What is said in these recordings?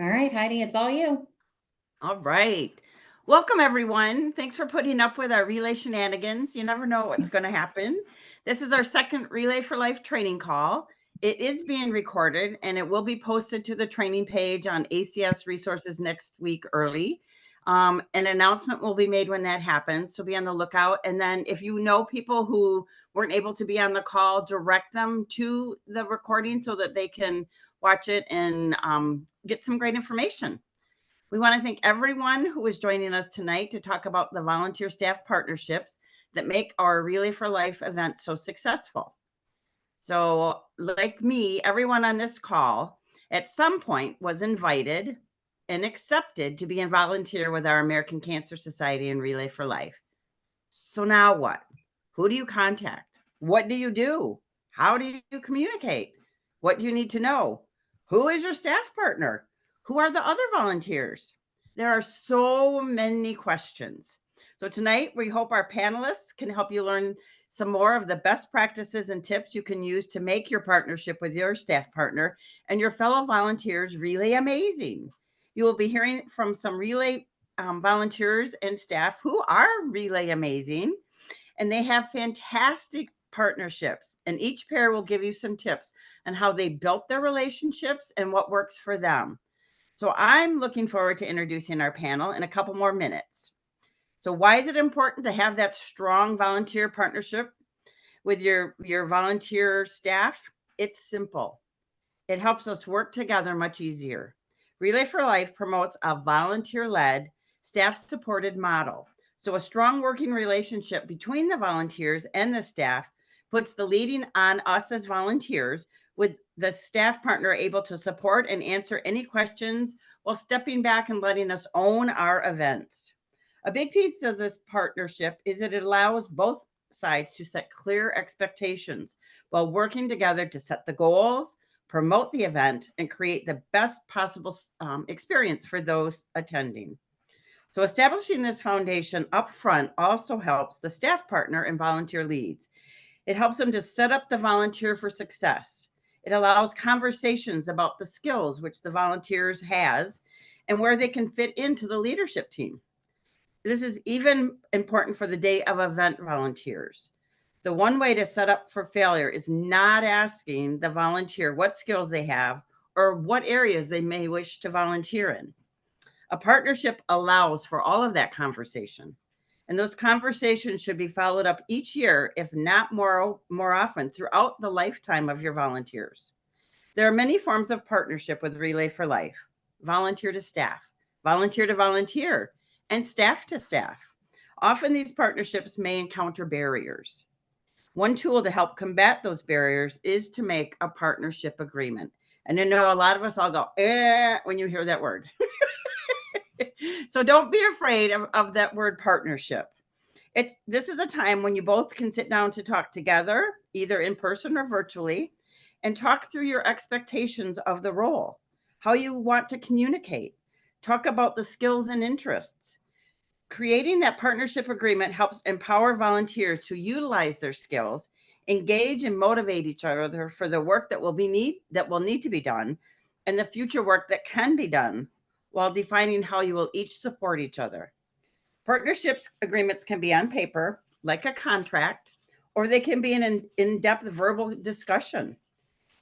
All right, Heidi, it's all you. All right. Welcome, everyone. Thanks for putting up with our relay shenanigans. You never know what's going to happen. This is our second Relay for Life training call. It is being recorded and it will be posted to the training page on ACS resources next week early. Um, an announcement will be made when that happens. So be on the lookout. And then if you know people who weren't able to be on the call, direct them to the recording so that they can watch it and um, get some great information. We want to thank everyone who is joining us tonight to talk about the volunteer staff partnerships that make our Relay for Life event so successful. So, like me, everyone on this call at some point was invited and accepted to be a volunteer with our American Cancer Society and Relay for Life. So, now what? Who do you contact? What do you do? How do you communicate? What do you need to know? Who is your staff partner? Who are the other volunteers? There are so many questions. So, tonight we hope our panelists can help you learn some more of the best practices and tips you can use to make your partnership with your staff partner and your fellow volunteers really amazing. You will be hearing from some relay um, volunteers and staff who are relay amazing, and they have fantastic partnerships. And each pair will give you some tips on how they built their relationships and what works for them. So I'm looking forward to introducing our panel in a couple more minutes. So why is it important to have that strong volunteer partnership with your your volunteer staff? It's simple. It helps us work together much easier. Relay for Life promotes a volunteer-led, staff-supported model. So a strong working relationship between the volunteers and the staff puts the leading on us as volunteers with the staff partner able to support and answer any questions while stepping back and letting us own our events. A big piece of this partnership is that it allows both sides to set clear expectations while working together to set the goals, promote the event, and create the best possible um, experience for those attending. So, establishing this foundation up front also helps the staff partner and volunteer leads. It helps them to set up the volunteer for success. It allows conversations about the skills which the volunteers has and where they can fit into the leadership team. This is even important for the day of event volunteers. The one way to set up for failure is not asking the volunteer what skills they have or what areas they may wish to volunteer in. A partnership allows for all of that conversation. And those conversations should be followed up each year, if not more, more often, throughout the lifetime of your volunteers. There are many forms of partnership with Relay for Life volunteer to staff, volunteer to volunteer, and staff to staff. Often these partnerships may encounter barriers. One tool to help combat those barriers is to make a partnership agreement. And I know a lot of us all go, eh, when you hear that word. so don't be afraid of, of that word partnership. It's this is a time when you both can sit down to talk together, either in person or virtually, and talk through your expectations of the role, how you want to communicate, talk about the skills and interests. Creating that partnership agreement helps empower volunteers to utilize their skills, engage and motivate each other for the work that will be need that will need to be done and the future work that can be done while defining how you will each support each other. Partnerships agreements can be on paper, like a contract, or they can be an in depth verbal discussion.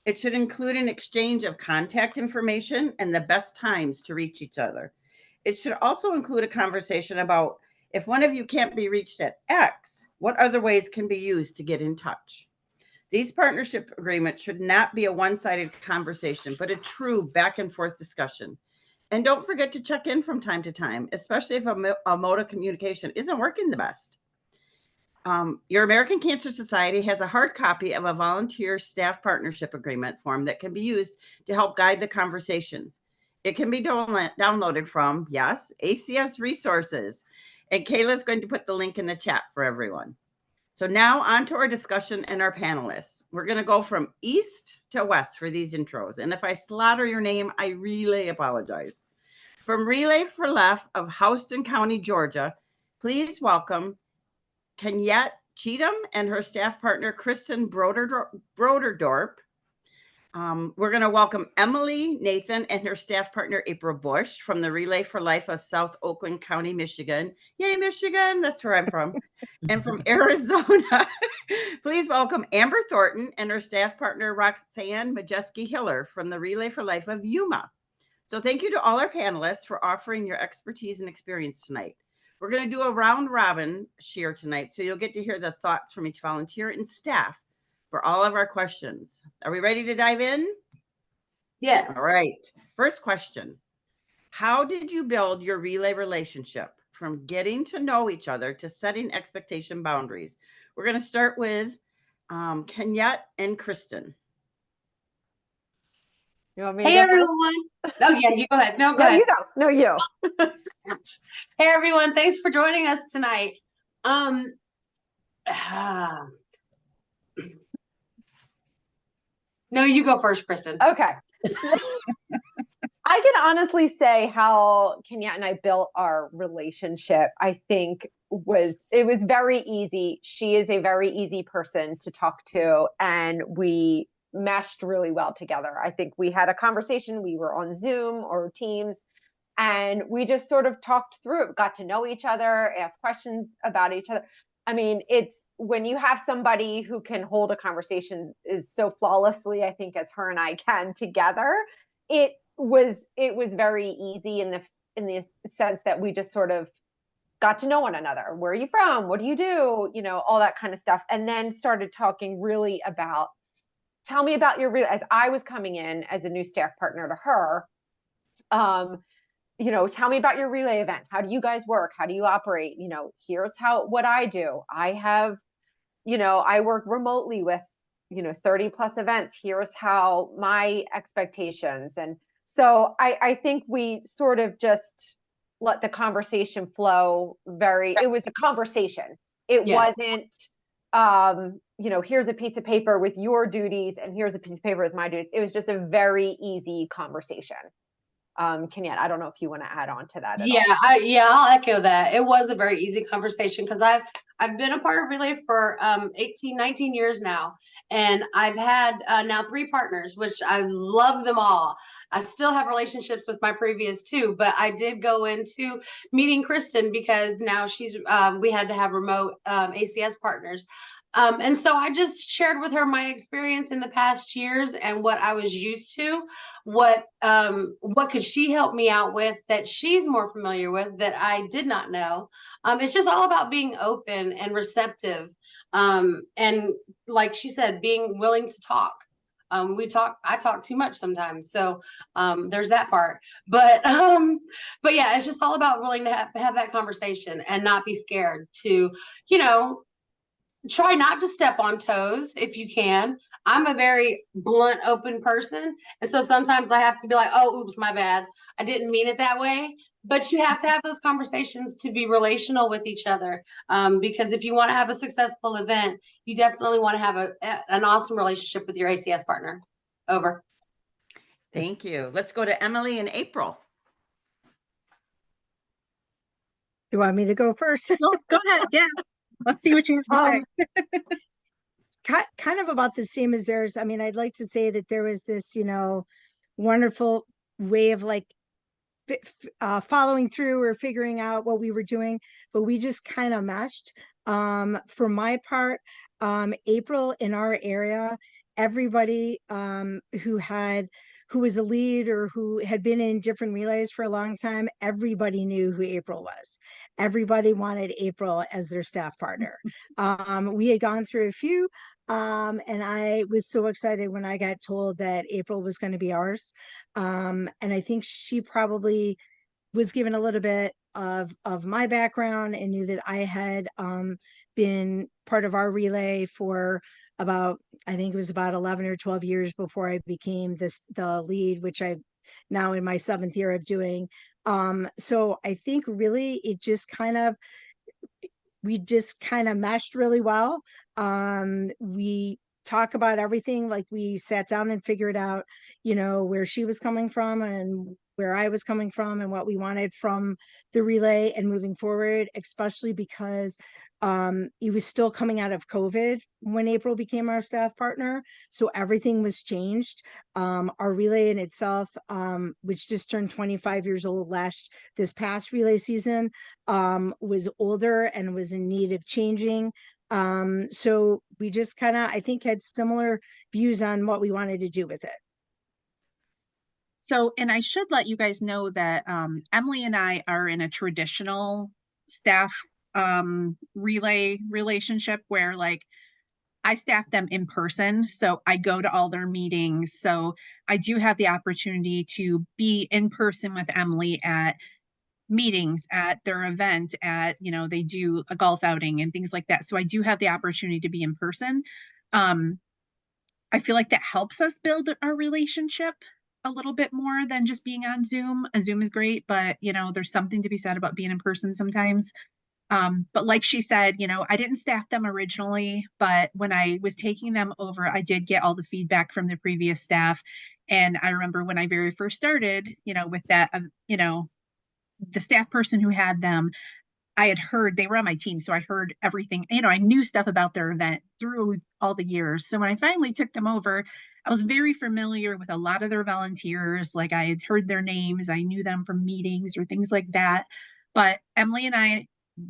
It should include an exchange of contact information and the best times to reach each other. It should also include a conversation about if one of you can't be reached at X, what other ways can be used to get in touch? These partnership agreements should not be a one sided conversation, but a true back and forth discussion. And don't forget to check in from time to time, especially if a, a mode of communication isn't working the best. Um, your American Cancer Society has a hard copy of a volunteer staff partnership agreement form that can be used to help guide the conversations. It can be downloaded from, yes, ACS resources. And Kayla is going to put the link in the chat for everyone. So now on to our discussion and our panelists. We're going to go from east to west for these intros. And if I slaughter your name, I really apologize. From Relay for Life of Houston County, Georgia, please welcome Kenyette Cheatham and her staff partner, Kristen Broderdorp. Um, we're going to welcome Emily Nathan and her staff partner April Bush from the Relay for Life of South Oakland County, Michigan. Yay, Michigan! That's where I'm from. and from Arizona, please welcome Amber Thornton and her staff partner Roxanne Majeski Hiller from the Relay for Life of Yuma. So, thank you to all our panelists for offering your expertise and experience tonight. We're going to do a round robin share tonight, so you'll get to hear the thoughts from each volunteer and staff for all of our questions. Are we ready to dive in? Yes. All right. First question How did you build your relay relationship from getting to know each other to setting expectation boundaries? We're going to start with um, Kenyette and Kristen. You want me to Hey go first? everyone. Oh yeah, you go ahead. No, go No, ahead. you go. No, you. hey everyone, thanks for joining us tonight. Um ah. No, you go first, Kristen. Okay. I can honestly say how Kenyette and I built our relationship. I think was it was very easy. She is a very easy person to talk to, and we meshed really well together. I think we had a conversation. We were on Zoom or Teams, and we just sort of talked through it, got to know each other, asked questions about each other. I mean, it's when you have somebody who can hold a conversation is so flawlessly, I think, as her and I can together, it was it was very easy in the in the sense that we just sort of got to know one another. Where are you from? What do you do? You know, all that kind of stuff. And then started talking really about tell me about your real as I was coming in as a new staff partner to her. Um, you know, tell me about your relay event. How do you guys work? How do you operate? You know, here's how what I do. I have, you know, I work remotely with, you know, 30 plus events. Here's how my expectations. And so I, I think we sort of just let the conversation flow very, it was a conversation. It Yes. wasn't um, you know, here's a piece of paper with your duties and here's a piece of paper with my duties. It was just a very easy conversation. Um, Kenyette, I don't know if you want to add on to that. at all. Yeah, I, yeah, I'll echo that. It was a very easy conversation because I've I've been a part of Relay for um 18, 19 years now. And I've had uh, now three partners, which I love them all. I still have relationships with my previous two, but I did go into meeting Kristen because now she's um, we had to have remote um, ACS partners. Um, and so I just shared with her my experience in the past years and what I was used to what um what could she help me out with that she's more familiar with that I did not know. Um it's just all about being open and receptive. Um and like she said being willing to talk. Um we talk I talk too much sometimes. So um there's that part. But but yeah, it's just all about willing to have, have that conversation and not be scared to, you know, try not to step on toes if you can. I'm a very blunt, open person. And so sometimes I have to be like, oh, oops, my bad. I didn't mean it that way. But you have to have those conversations to be relational with each other. Um, because if you want to have a successful event, you definitely want to have a, a- an awesome relationship with your ACS partner. Over. Thank you. Let's go to Emily and April. You want me to go first? Go, go ahead. Yeah. Let's see what you have to say. Um, ki- kind of about the same as theirs. I mean, I'd like to say that there was this, you know, wonderful way of like fi- f- uh, following through or figuring out what we were doing, but we just kind of meshed. Um, for my part, um, April in our area, everybody um, who had who was a lead or who had been in different relays for a long time, everybody knew who April was. Everybody wanted April as their staff partner. um, we had gone through a few, um, and I was so excited when I got told that April was going to be ours. Um, and I think she probably was given a little bit of of my background and knew that I had um, been part of our relay for about I think it was about 11 or 12 years before I became this the lead, which I now in my seventh year of doing. Um, so I think really it just kind of we just kind of meshed really well. Um, we talk about everything like we sat down and figured out, you know, where she was coming from and where I was coming from and what we wanted from the relay and moving forward, especially because um, it was still coming out of COVID when April became our staff partner. So everything was changed. Um, our relay in itself, um, which just turned 25 years old last this past relay season, um, was older and was in need of changing. Um, so we just kind of, I think, had similar views on what we wanted to do with it. So, and I should let you guys know that um, Emily and I are in a traditional staff um, relay relationship where like I staff them in person. So I go to all their meetings. So I do have the opportunity to be in person with Emily at meetings, at their event, at, you know, they do a golf outing and things like that. So I do have the opportunity to be in person. Um, I feel like that helps us build our relationship a little bit more than just being on Zoom. A Zoom is great, but you know, there's something to be said about being in person sometimes. Um, but like she said, you know, I didn't staff them originally, but when I was taking them over, I did get all the feedback from the previous staff. And I remember when I very first started, you know, with that, um, you know, the staff person who had them, I had heard they were on my team. So I heard everything, you know, I knew stuff about their event through all the years. So when I finally took them over, I was very familiar with a lot of their volunteers. Like I had heard their names, I knew them from meetings or things like that. But Emily and I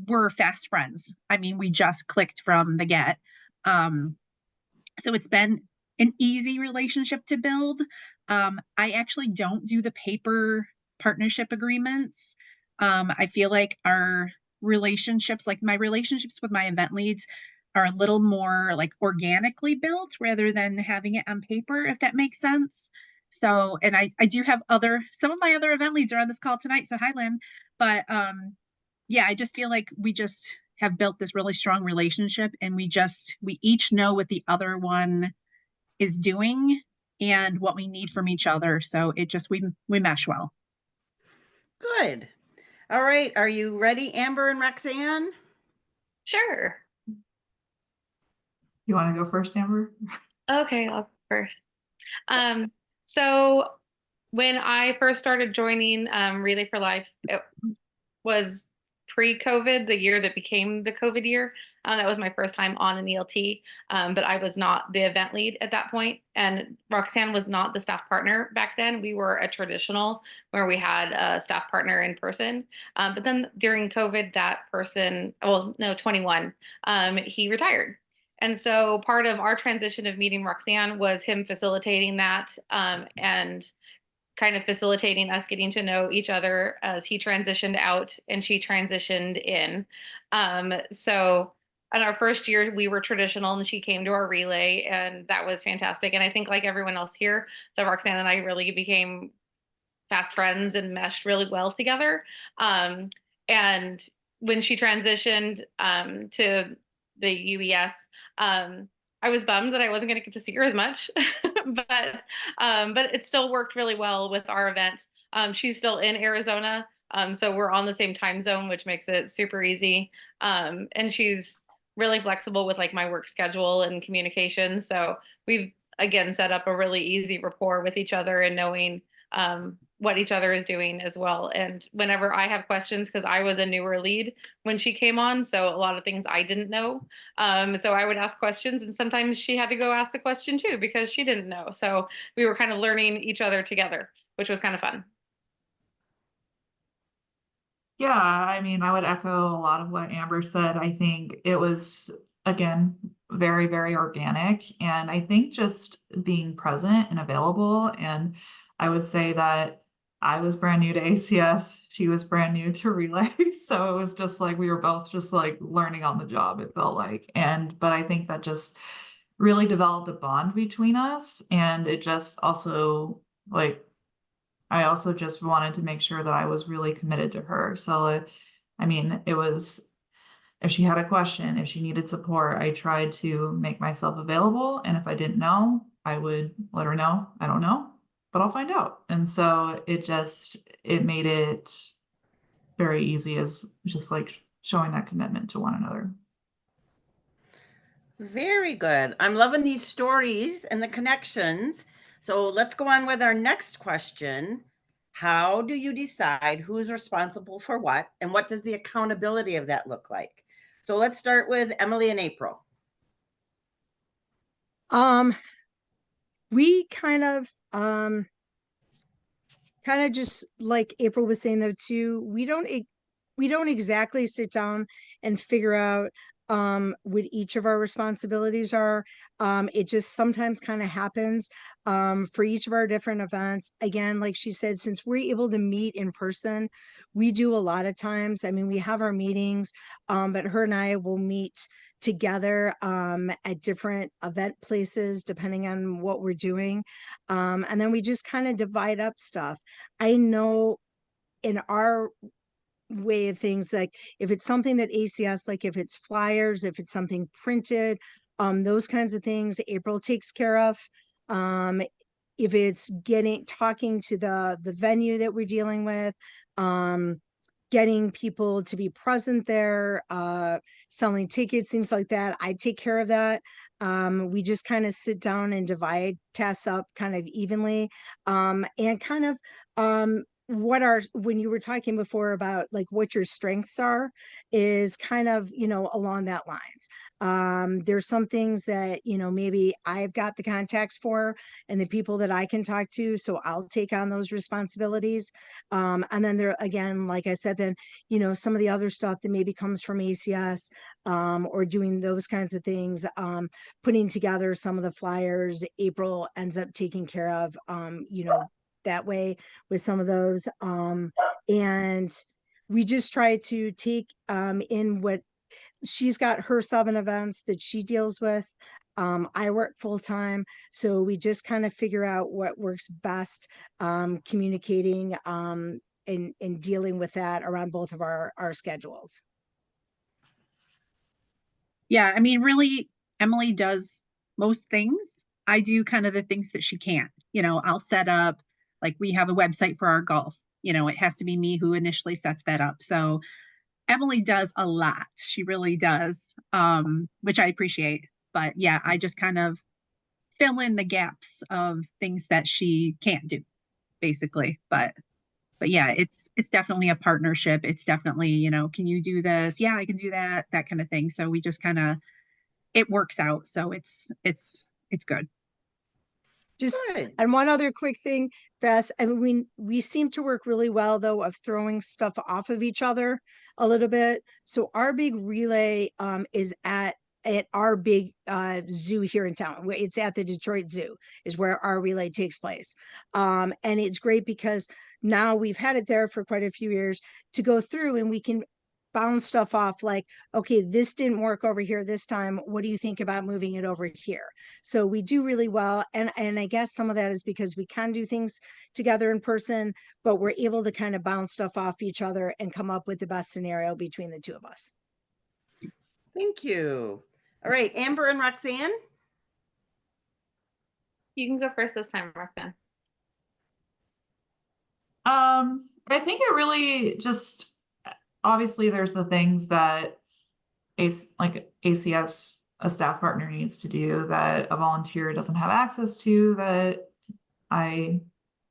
were fast friends. I mean, we just clicked from the get. Um, so it's been an easy relationship to build. Um, I actually don't do the paper partnership agreements. Um, I feel like our relationships, like my relationships with my event leads, are a little more like organically built rather than having it on paper, if that makes sense. So, and I, I do have other, some of my other event leads are on this call tonight. So hi, Lynn. But um, yeah, I just feel like we just have built this really strong relationship and we just, we each know what the other one is doing and what we need from each other. So it just, we, we mesh well. Good. All right. Are you ready, Amber and Roxanne? Sure. You want to go first, Amber? Okay, I'll go first. Um, so when I first started joining um, Relay for Life, it was pre-COVID, the year that became the COVID year. Uh, that was my first time on an ELT, um, but I was not the event lead at that point, and Roxanne was not the staff partner back then. We were a traditional where we had a staff partner in person. Um, but then during COVID, that person, well, no, 21, um, he retired. And so part of our transition of meeting Roxanne was him facilitating that um, and kind of facilitating us getting to know each other as he transitioned out and she transitioned in. Um, so in our first year, we were traditional and she came to our relay and that was fantastic. And I think like everyone else here, that Roxanne and I really became fast friends and meshed really well together. Um, and when she transitioned um, to the UES, um, I was bummed that I wasn't going to get to see her as much, but um, but it still worked really well with our event. Um, she's still in Arizona, um, so we're on the same time zone, which makes it super easy. Um, and she's really flexible with like my work schedule and communication. So we've again set up a really easy rapport with each other and knowing um, what each other is doing as well. And whenever I have questions, because I was a newer lead when she came on, so a lot of things I didn't know. Um, so I would ask questions, and sometimes she had to go ask the question too because she didn't know. So we were kind of learning each other together, which was kind of fun. Yeah, I mean, I would echo a lot of what Amber said. I think it was, again, very, very organic. And I think just being present and available. And I would say that I was brand new to ACS. She was brand new to Relay. So it was just like we were both just like learning on the job, it felt like. And, but I think that just really developed a bond between us. And it just also, like, I also just wanted to make sure that I was really committed to her. So, it, I mean, it was, if she had a question, if she needed support, I tried to make myself available. And if I didn't know, I would let her know. I don't know but I'll find out. And so it just it made it very easy as just like showing that commitment to one another. Very good. I'm loving these stories and the connections. So let's go on with our next question. How do you decide who's responsible for what and what does the accountability of that look like? So let's start with Emily and April. Um, we kind of, um, kind of just like April was saying though too, we don't, we don't exactly sit down and figure out um what each of our responsibilities are. Um, it just sometimes kind of happens um for each of our different events. Again, like she said, since we're able to meet in person, we do a lot of times. I mean, we have our meetings, um, but her and I will meet together um, at different event places depending on what we're doing. Um, and then we just kind of divide up stuff. I know in our way of things, like if it's something that ACS, like if it's flyers, if it's something printed, um, those kinds of things, April takes care of. Um, if it's getting talking to the the venue that we're dealing with, um, getting people to be present there, uh, selling tickets, things like that. I take care of that. Um, we just kind of sit down and divide tasks up kind of evenly. Um, and kind of, um, what are, when you were talking before about like what your strengths are, is kind of, you know, along that lines. Um, there's some things that, you know, maybe I've got the contacts for and the people that I can talk to, so I'll take on those responsibilities. Um, and then there, again, like I said, then, you know, some of the other stuff that maybe comes from ACS, um, or doing those kinds of things, um, putting together some of the flyers, April ends up taking care of, um, you know, that way with some of those. Um, and we just try to take, um, in what she's got her seven events that she deals with. Um, I work full time, so we just kind of figure out what works best, um, communicating, um, and, dealing with that around both of our, our schedules. Yeah, I mean, really, Emily does most things. I do kind of the things that she can't. You know, I'll set up, like, we have a website for our golf. You know, it has to be me who initially sets that up. So Emily does a lot. She really does, um, which I appreciate. But yeah, I just kind of fill in the gaps of things that she can't do, basically. But but yeah, it's it's definitely a partnership. It's definitely, you know, can you do this? Yeah, I can do that, that kind of thing. So we just kind of it works out. So it's it's it's good. Just Good. And one other quick thing, Bess, I mean, we, we seem to work really well though of throwing stuff off of each other a little bit. So our big relay um is at at our big uh zoo here in town. where It's at the Detroit Zoo is where our relay takes place. Um and it's great because now we've had it there for quite a few years to go through and we can bounce stuff off like, okay, this didn't work over here this time. What do you think about moving it over here? So we do really well. And, and I guess some of that is because we can do things together in person, but we're able to kind of bounce stuff off each other and come up with the best scenario between the two of us. Thank you. All right, Amber and Roxanne. You can go first this time, Roxanne. Um, I think it really just obviously there's the things that like ACS, a staff partner needs to do that a volunteer doesn't have access to that I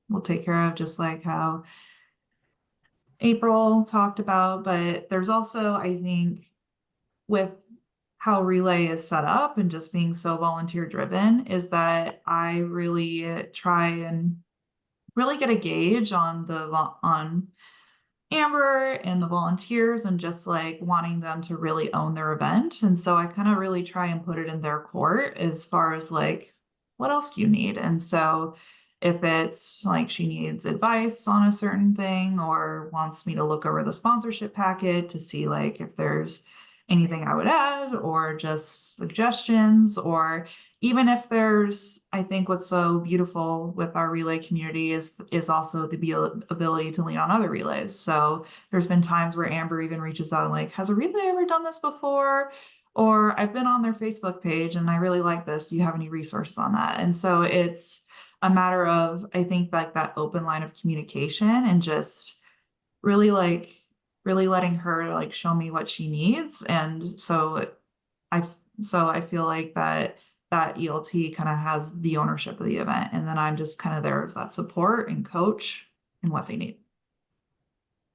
will take care of, just like how April talked about. But there's also, I think, with how relay is set up and just being so volunteer driven is that I really try and really get a gauge on the on Amber and the volunteers and just like wanting them to really own their event. And so I kind of really try and put it in their court as far as like, what else do you need? And so if it's like she needs advice on a certain thing or wants me to look over the sponsorship packet to see like if there's anything I would add or just suggestions or even if there's I think what's so beautiful with our relay community is is also the abil- ability to lean on other relays. So there's been times where Amber even reaches out and like, has a relay ever done this before? Or I've been on their Facebook page and I really like this. Do you have any resources on that? And so it's a matter of I think like that open line of communication and just really like really letting her like show me what she needs and so i so i feel like that that elt kind of has the ownership of the event and then i'm just kind of there as that support and coach in what they need.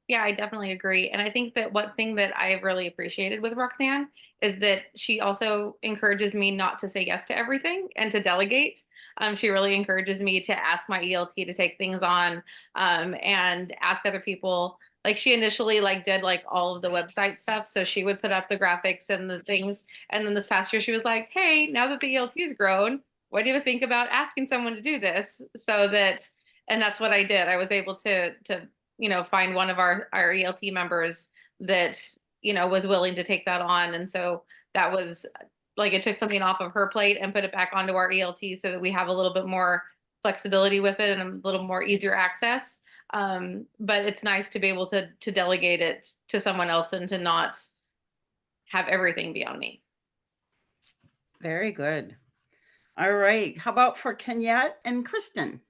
Yeah, I definitely agree. And I think that one thing that I've really appreciated with Roxanne is that she also encourages me not to say yes to everything and to delegate. Um, she really encourages me to ask my ELT to take things on um, and ask other people. Like she initially like did like all of the website stuff, so she would put up the graphics and the things. And then this past year, she was like, "Hey, now that the ELT has grown, what do you think about asking someone to do this?" So that, and that's what I did. I was able to to you know find one of our our ELT members that you know was willing to take that on and so that was like it took something off of her plate and put it back onto our ELT so that we have a little bit more flexibility with it and a little more easier access um, but it's nice to be able to to delegate it to someone else and to not have everything be on me Very good. All right. How about for Kenyette and Kristen?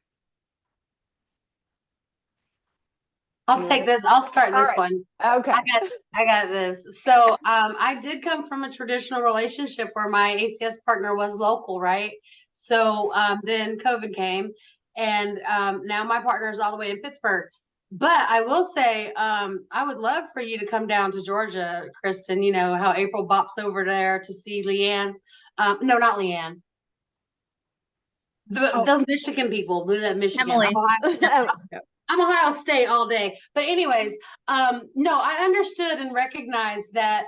I'll take this. I'll start All this right. one. Okay. I got, I got this. So, um, I did come from a traditional relationship where my ACS partner was local, right? So, um, then COVID came and, um, now my partner is all the way in Pittsburgh. But I will say, um, I would love for you to come down to Georgia, Kristen, you know, how April bops over there to see Leanne. Um, no, not Leanne. The, Oh. those Michigan people, the Michigan. Emily. Ohio- I'm Ohio State all day. But anyways, um, no, I understood and recognized that,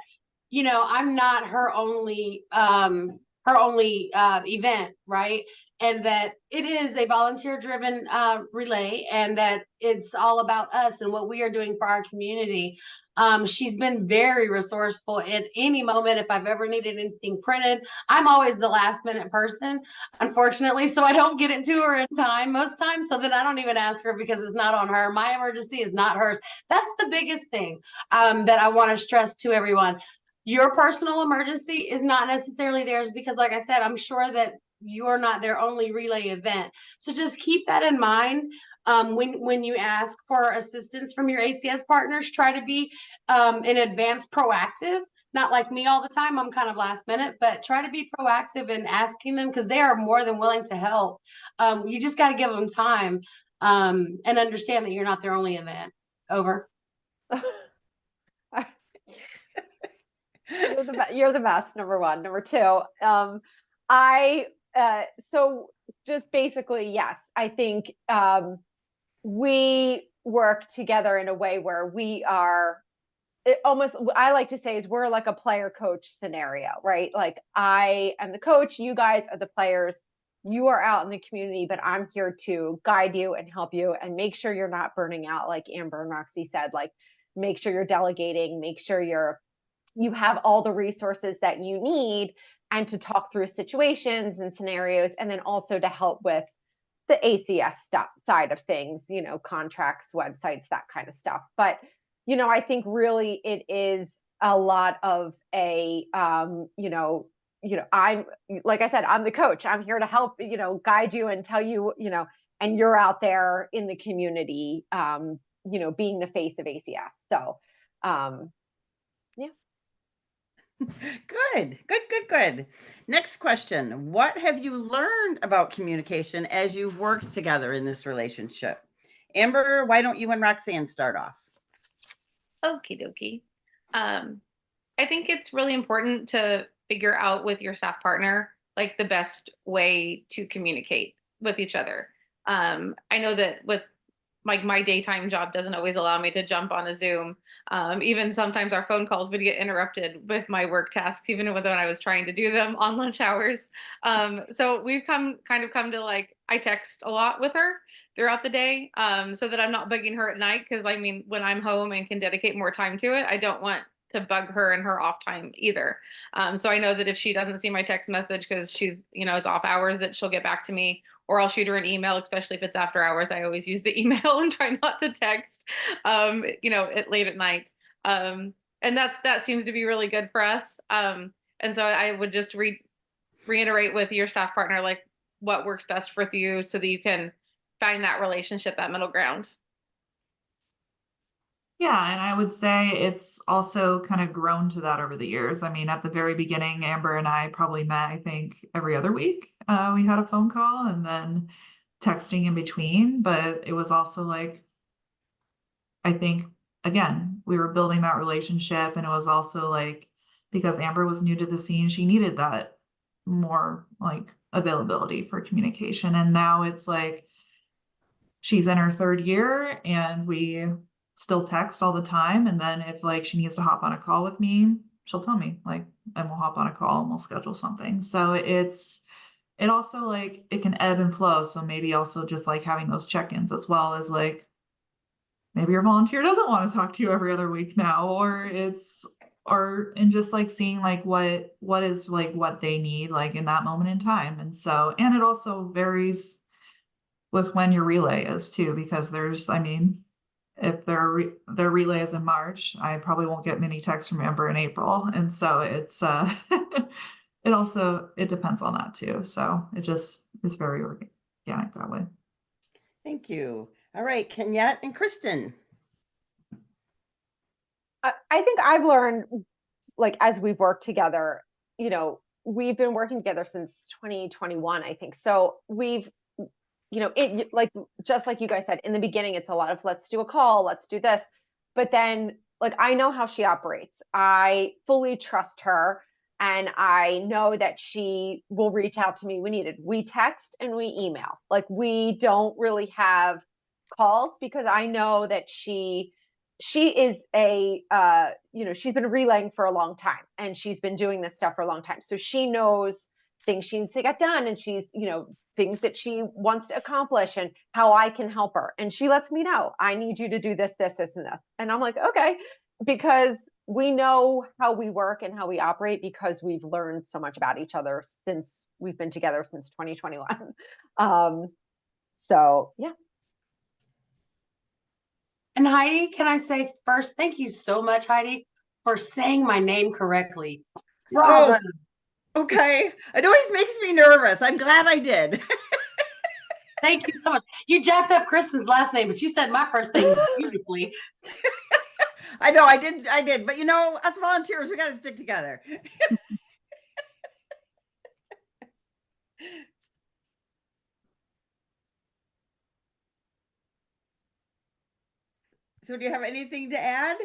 you know, I'm not her only um her only uh event, right? And that it is a volunteer driven uh relay and that it's all about us and what we are doing for our community. Um, she's been very resourceful at any moment. If I've ever needed anything printed, I'm always the last minute person unfortunately. So I don't get it to her in time most times. So then I don't even ask her because it's not on her. My emergency is not hers. That's the biggest thing um, that I want to stress to everyone. Your personal emergency is not necessarily theirs because, like I said, I'm sure that you're not their only relay event. So just keep that in mind. Um, when when you ask for assistance from your ACS partners, try to be um, in advance proactive not like me all the time. I'm kind of last minute, but try to be proactive in asking them because they are more than willing to help. Um, you just got to give them time um, and understand that you're not their only event. Over. you're the you're the best number one number two um i uh so just basically yes i think um we work together in a way where we are almost i like to say is we're like a player coach scenario right? Like i am the coach you guys are the players. You are out in the community but i'm here to guide you and help you and make sure you're not burning out like amber and roxy said like make sure you're delegating make sure you're you have all the resources that you need and to talk through situations and scenarios and then also to help with the ACS stuff side of things, you know, contracts, websites, that kind of stuff. But you know, I think really it is a lot of a um, you know, you know, I'm like I said, I'm the coach. I'm here to help, you know, guide you and tell you, you know, and you're out there in the community um, you know, being the face of ACS. So, um Good, good, good, good. Next question. What have you learned about communication as you've worked together in this relationship? Amber, why don't you and Roxanne start off? Okie dokie. Um, I think it's really important to figure out with your staff partner like the best way to communicate with each other. Um, I know that with like my daytime job doesn't always allow me to jump on a Zoom. Um, even sometimes our phone calls would get interrupted with my work tasks, even when I was trying to do them on lunch hours. Um, so we've come kind of come to like I text a lot with her throughout the day um, so that I'm not bugging her at night. Because I mean, when I'm home and can dedicate more time to it, I don't want to bug her in her off time either. Um, so I know that if she doesn't see my text message because she's, you know, it's off hours, that she'll get back to me or I'll shoot her an email, especially if it's after hours. I always use the email and try not to text, um, you know, at late at night. Um, and that's that seems to be really good for us. Um, and so I would just re- reiterate with your staff partner like what works best for you so that you can find that relationship, that middle ground. Yeah, and I would say it's also kind of grown to that over the years. I mean, at the very beginning, Amber and I probably met, I think, every other week. Uh, we had a phone call and then texting in between, but it was also like I think again, we were building that relationship and it was also like because Amber was new to the scene, she needed that more like availability for communication. And now it's like she's in her third year and we still text all the time. And then if like she needs to hop on a call with me, she'll tell me like, and we'll hop on a call and we'll schedule something. So it's, it also like, it can ebb and flow. So maybe also just like having those check-ins as well as like, maybe your volunteer doesn't want to talk to you every other week now, or it's, or, and just like seeing like what, what is like what they need like in that moment in time. And so, and it also varies with when your relay is too, because there's, I mean, if their re- their relay is in March, I probably won't get many texts from Amber in April, and so it's uh, it also it depends on that too. So it just is very organic that way. Thank you. All right, Kenyette and Kristen. I, I think I've learned, like, as we've worked together, you know, we've been working together since 2021, I think. So we've, you know, it like just like you guys said in the beginning, it's a lot of let's do a call, let's do this. But then, like, I know how she operates. I fully trust her. And I know that she will reach out to me when needed. We text and we email. Like, we don't really have calls because I know that she she is a uh you know she's been relaying for a long time and she's been doing this stuff for a long time so she knows things she needs to get done and she's you know things that she wants to accomplish and how i can help her. And she lets me know i need you to do this this this and this. And i'm like okay. Because we know how we work and how we operate because we've learned so much about each other since we've been together since 2021 um so yeah. And Heidi, can I say first, thank you so much, Heidi, for saying my name correctly. Bravo. Okay, it always makes me nervous. I'm glad I did. Thank you so much. You jacked up Kristen's last name, but you said my first name beautifully. I know I did. I did, but you know, us volunteers, we got to stick together. so, do you have anything to add?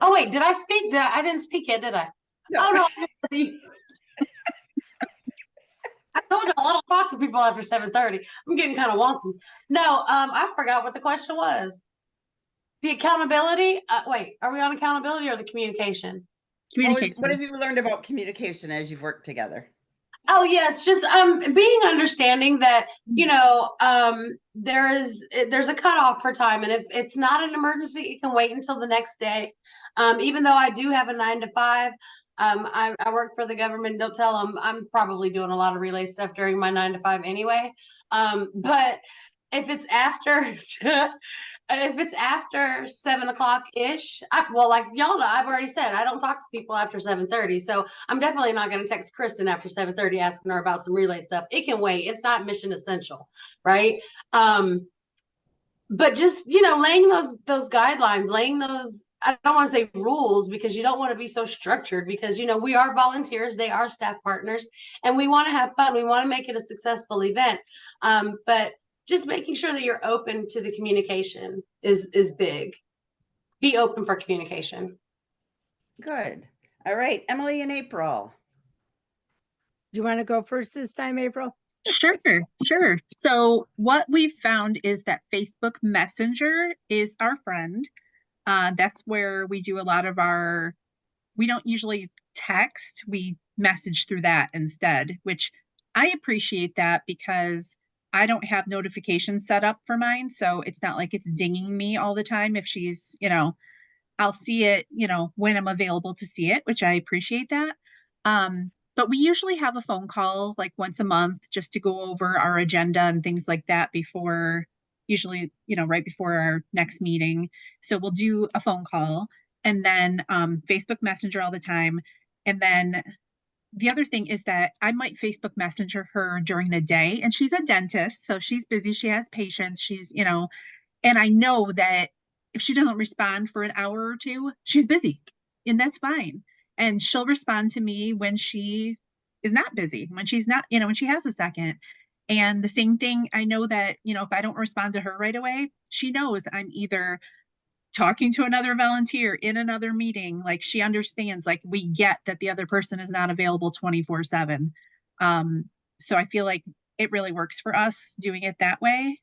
Oh wait, did I speak? Did I, I didn't speak yet, did I? Oh no. I just- I told you I don't talk to people after seven thirty. I'm getting kind of wonky. No, um, I forgot what the question was. The accountability. Uh, wait, are we on accountability or the communication? What have- Communication. What have you learned about communication as you've worked together? Oh yes, just um being understanding that you know um there is eh, there's a cutoff for time, and if it's not an emergency, it can wait until the next day. Um, even though I do have a nine to five, um, I, I work for the government. Don't tell them I'm probably doing a lot of relay stuff during my nine to five anyway. Um, but if it's after if it's after seven o'clock ish, well, like y'all know, I've already said I don't talk to people after seven thirty. So I'm definitely not going to text Kristen after seven thirty asking her about some relay stuff. It can wait. It's not mission essential, right? Um, but just you know, laying those those guidelines, laying those. I don't want to say rules because you don't want to be so structured because you know we are volunteers, they are staff partners, and we want to have fun. We want to make it a successful event. Um, but just making sure that you're open to the communication is is big. Be open for communication. Good. All right, Emily and April. Do you want to go first this time, April? Sure, sure. So what we've found is that Facebook Messenger is our friend. Uh, that's where we do a lot of our, we don't usually text, we message through that instead, which I appreciate that because I don't have notifications set up for mine. So it's not like it's dinging me all the time if she's, you know, I'll see it, you know, when I'm available to see it, which I appreciate that. Um, but we usually have a phone call like once a month just to go over our agenda and things like that before usually you know right before our next meeting. So we'll do a phone call and then um, facebook messenger all the time. And then the other thing is that i might facebook messenger her during the day and she's a dentist so she's busy she has patients she's you know and i know that if she doesn't respond for an hour or two she's busy and that's fine. And she'll respond to me when she is not busy when she's not you know when she has a second And the same thing, I know that, you know, if I don't respond to her right away, she knows I'm either talking to another volunteer in another meeting, like she understands, like we get that the other person is not available twenty-four seven. Um, so I feel like it really works for us doing it that way.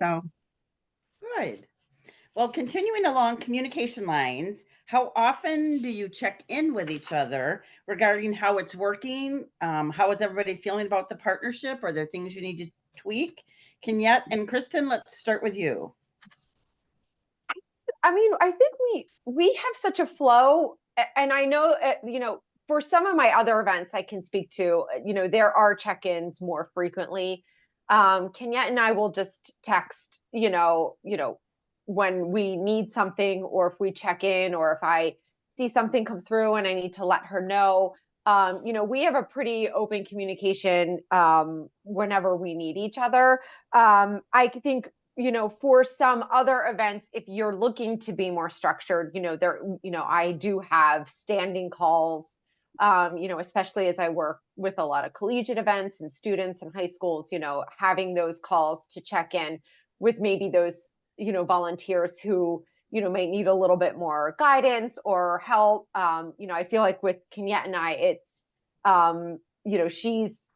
So, Good. Well, continuing along communication lines, how often do you check in with each other regarding how it's working? Um, how is everybody feeling about the partnership? Are there things you need to tweak? Kenyette and Kristen, let's start with you. I mean, I think we we have such a flow, and I know, uh, you know, for some of my other events, I can speak to. uh, You know, there are check-ins more frequently. Um, Kenyette and I will just text. You know, you know, when we need something, or if we check in, or if I see something come through and I need to let her know. Um, you know, we have a pretty open communication um, whenever we need each other. Um, I think you know for some other events if you're looking to be more structured you know there you know i do have standing calls um you know especially as i work with a lot of collegiate events and students and high schools you know having those calls to check in with maybe those you know volunteers who you know may need a little bit more guidance or help um you know i feel like with Kenyette and i it's um you know she's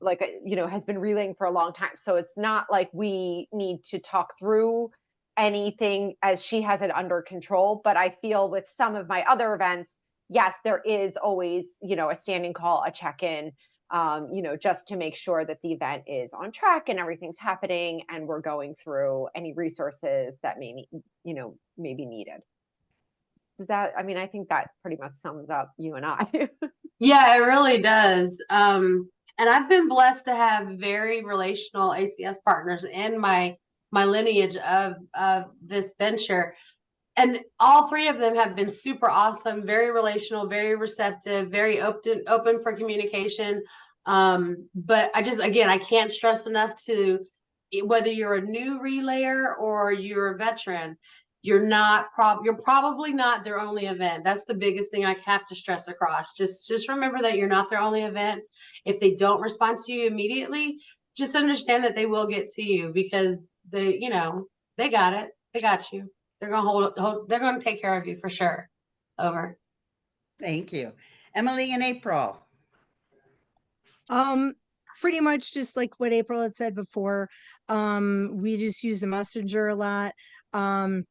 like uh, you know has been relaying for a long time. So it's not like we need to talk through anything as she has it under control. But i feel with some of my other events yes there is always you know a standing call a check-in um, you know just to make sure that the event is on track and everything's happening and we're going through any resources that may you know may be needed does that i mean i think that pretty much sums up you and i Yeah, it really does. Um, and I've been blessed to have very relational ACS partners in my my lineage of of this venture. And all three of them have been super awesome, very relational, very receptive, very open open for communication. Um, but I just again I can't stress enough to whether you're a new relayer or you're a veteran, you're not prob you're probably not their only event. That's the biggest thing i have to stress across. Just just remember that you're not their only event. If they don't respond to you immediately just understand that they will get to you because they you know they got it. They got you they're gonna hold, hold they're gonna take care of you for sure over Thank you. Emily and April. Um, pretty much just like what April had said before. Um, we just use the messenger a lot. Um,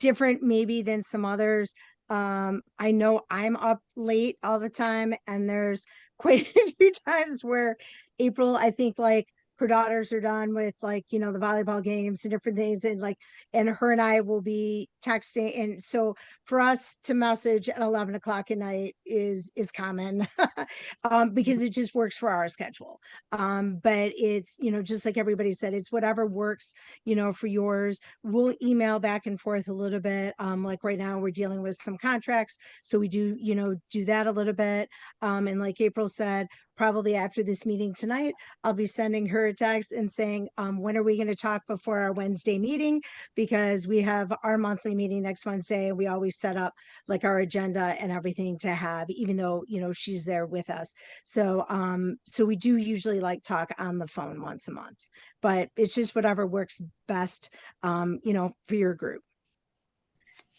different maybe than some others. Um, I know I'm up late all the time, and there's quite a few times where April, I think like her daughters are done with like, you know, the volleyball games and different things, and like, and her and I will be texting. And so for us to message at 11 o'clock at night is is common um, because it just works for our schedule. Um, but it's, you know, just like everybody said, it's whatever works, you know, for yours. We'll email back and forth a little bit. Um, like right now, we're dealing with some contracts. So we do, you know, do that a little bit. Um, and like April said, probably after this meeting tonight, I'll be sending her a text and saying, um, when are we going to talk before our Wednesday meeting? Because we have our monthly meeting next Wednesday. and We always set up like our agenda and everything to have, even though, you know, she's there with us. So, um, so we do usually like talk on the phone once a month, but it's just whatever works best, um, you know, for your group.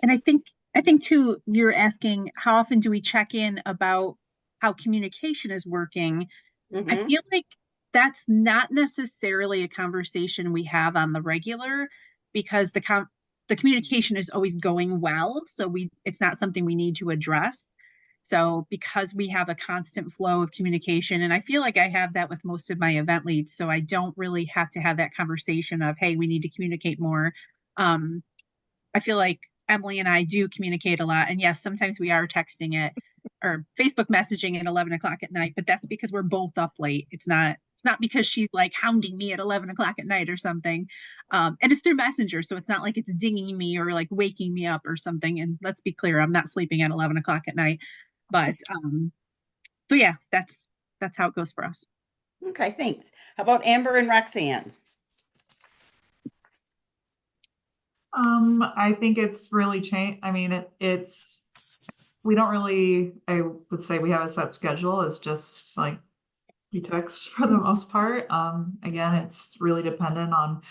and I think, I think too, you're asking, how often do we check in about how communication is working? I Mhm. feel like that's not necessarily a conversation we have on the regular because the com- the communication is always going well, so we it's not something we need to address. So because we have a constant flow of communication and I feel like I have that with most of my event leads, so I don't really have to have that conversation of hey, we need to communicate more. Um I feel like Emily and I do communicate a lot. And yes, sometimes we are texting it or Facebook messaging at 11 o'clock at night, but that's because we're both up late. It's not, it's not because she's like hounding me at 11 o'clock at night or something. Um, and it's through Messenger. So it's not like it's dinging me or like waking me up or something. And let's be clear, I'm not sleeping at 11 o'clock at night. But um, so yeah, that's, that's how it goes for us. Okay, thanks. How about Amber and Roxanne? Um, I think it's really changed. I mean, it, it's, we don't really, I would say we have a set schedule. It's just like we text for the most part. Um, again, it's really dependent on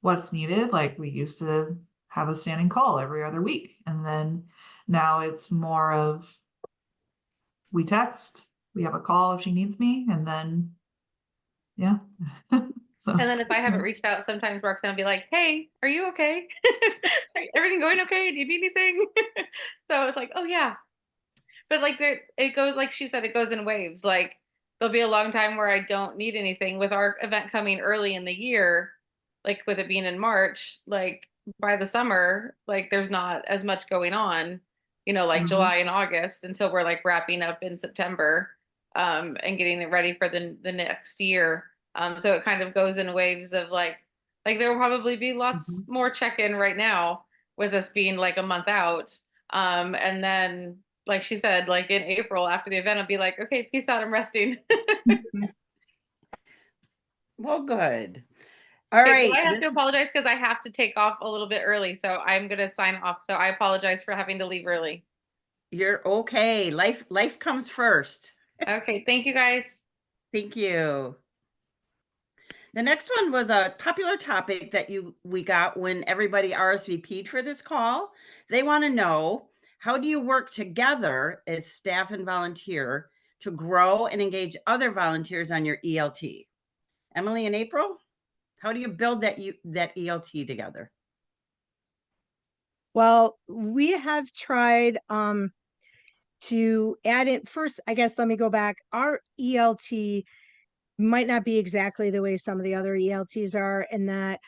what's needed. Like we used to have a standing call every other week, and then now it's more of we text, we have a call if she needs me, and then yeah. so And then if I haven't reached out, sometimes Roxanne will be like, "Hey, are you okay? Everything going okay? Do you need anything?" so it's like, "Oh yeah," but like there, it goes like she said, it goes in waves. Like there'll be a long time where I don't need anything. With our event coming early in the year, like with it being in March, like by the summer, like there's not as much going on. You know, like Mhm. July and August until we're like wrapping up in September um, and getting it ready for the the next year. Um, so it kind of goes in waves of like, like there will probably be lots more check in right now with us being like a month out. Um, and then, like she said, like in April after the event, I'll be like, okay, peace out, I'm resting. Mm-hmm. Well, good. All Okay, right. so I have to apologize because I have to take off a little bit early. So I'm going to sign off. So I apologize for having to leave early. You're okay. Life life comes first. Okay. Thank you guys. Thank you. The next one was a popular topic that you we got when everybody RSVP'd for this call. They want to know how do you work together as staff and volunteer to grow and engage other volunteers on your ELT? Emily and April, how do you build that you that ELT together? Well, we have tried um to add in first, I guess let me go back. Our ELT might not be exactly the way some of the other ELTs are in that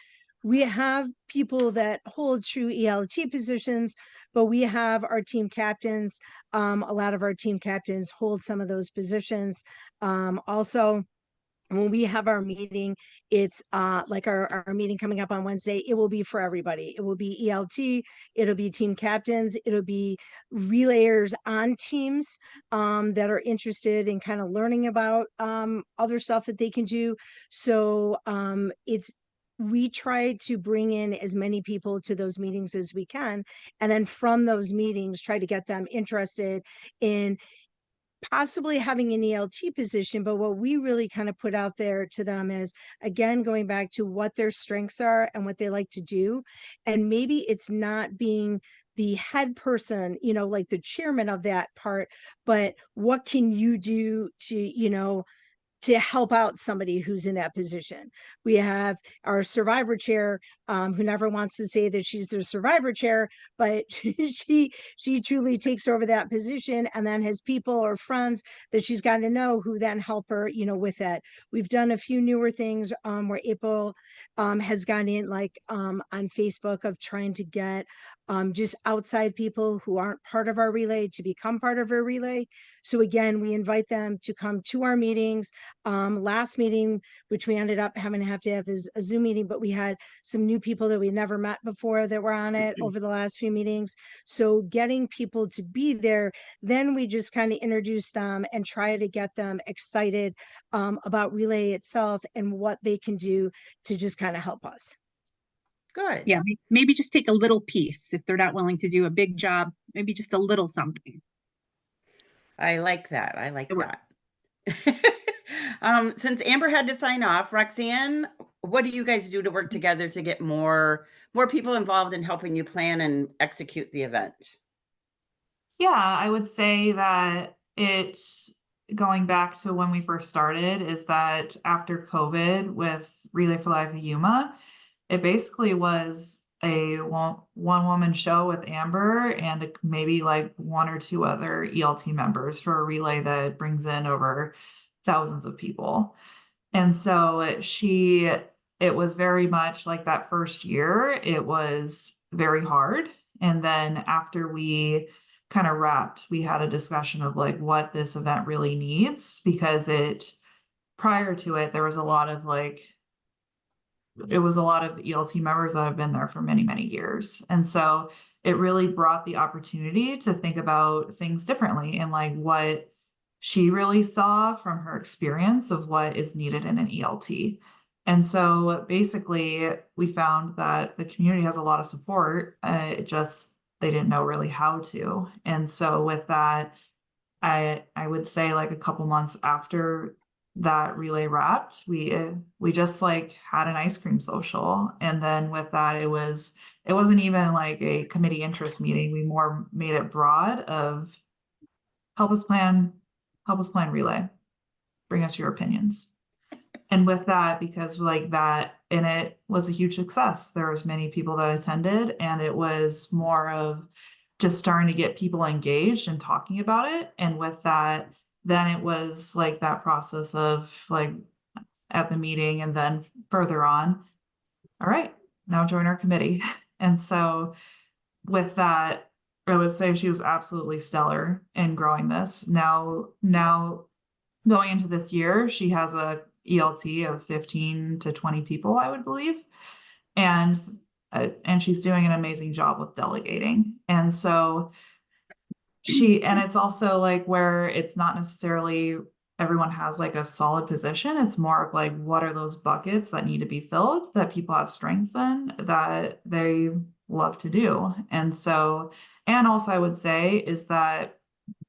we have people that hold true ELT positions, but we have our team captains. Um, a lot of our team captains hold some of those positions. Um, also, when we have our meeting, it's uh like our, our meeting coming up on Wednesday, it will be for everybody. It will be ELT, it'll be team captains, it'll be relayers on teams um that are interested in kind of learning about um other stuff that they can do. So um it's we try to bring in as many people to those meetings as we can and then from those meetings try to get them interested in possibly having an ELT position, but what we really kind of put out there to them is again going back to what their strengths are and what they like to do. And maybe it's not being the head person, you know, like the chairman of that part, but what can you do to, you know, to help out somebody who's in that position. We have our survivor chair, um, who never wants to say that she's the survivor chair, but she she truly takes over that position and then has people or friends that she's got to know who then help her, you know, with that. We've done a few newer things um, where April um, has gone in like um, on Facebook of trying to get um, just outside people who aren't part of our relay to become part of our relay. So again, we invite them to come to our meetings. Um, last meeting, which we ended up having to have to have is a Zoom meeting, but we had some new people that we never met before that were on it over the last few meetings. So getting people to be there, then we just kind of introduce them and try to get them excited um, about relay itself and what they can do to just kind of help us. Good. Yeah, may- maybe just take a little piece if they're not willing to do a big job, maybe just a little something. I like that. I like It works. that. um, since Amber had to sign off, Roxanne, what do you guys do to work together to get more more people involved in helping you plan and execute the event? Yeah, I would say that it going back to when we first started is that after COVID with Relay for Life Yuma, it basically was a one one woman show with Amber and maybe like one or two other ELT members for a relay that brings in over thousands of people. And so she it was very much like that first year, it was very hard. And then after we kind of wrapped, we had a discussion of like what this event really needs because it prior to it, there was a lot of like it was a lot of ELT members that have been there for many, many years. And so it really brought the opportunity to think about things differently and like what she really saw from her experience of what is needed in an ELT. And so basically, we found that the community has a lot of support. Uh, it just they didn't know really how to. And so with that, I I would say like a couple months after that relay wrapped, we we just like had an ice cream social, and then with that, it was it wasn't even like a committee interest meeting. We more made it broad of help us plan, help us plan relay, bring us your opinions. And with that, because like that, and it was a huge success. There was many people that attended, and it was more of just starting to get people engaged and talking about it. And with that, then it was like that process of like at the meeting and then further on. All right, now join our committee. And so with that, I would say she was absolutely stellar in growing this. Now, now going into this year, she has a ELT of 15 to 20 people, I would believe. And uh, and she's doing an amazing job with delegating. And so she and it's also like where it's not necessarily everyone has like a solid position. It's more of like what are those buckets that need to be filled that people have strengths in that they love to do. And so and also I would say is that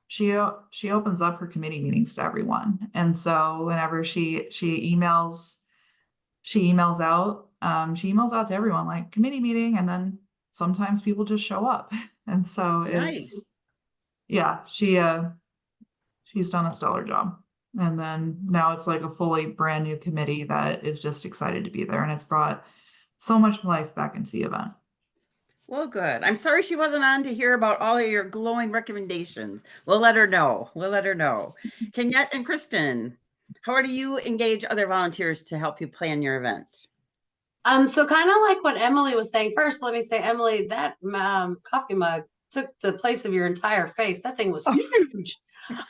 she she opens up her committee meetings to everyone. And so whenever she she emails she emails out um she emails out to everyone like committee meeting and then sometimes people just show up. And so Nice. it's yeah, she uh she's done a stellar job. And then now it's like a fully brand new committee that is just excited to be there and it's brought so much life back into the event. Well, good. I'm sorry she wasn't on to hear about all of your glowing recommendations. We'll let her know. We'll let her know. Kenyette and Kristen, how do you engage other volunteers to help you plan your event? Um, so kind of like what Emily was saying. First, let me say, Emily, that um coffee mug took the place of your entire face. That thing was huge.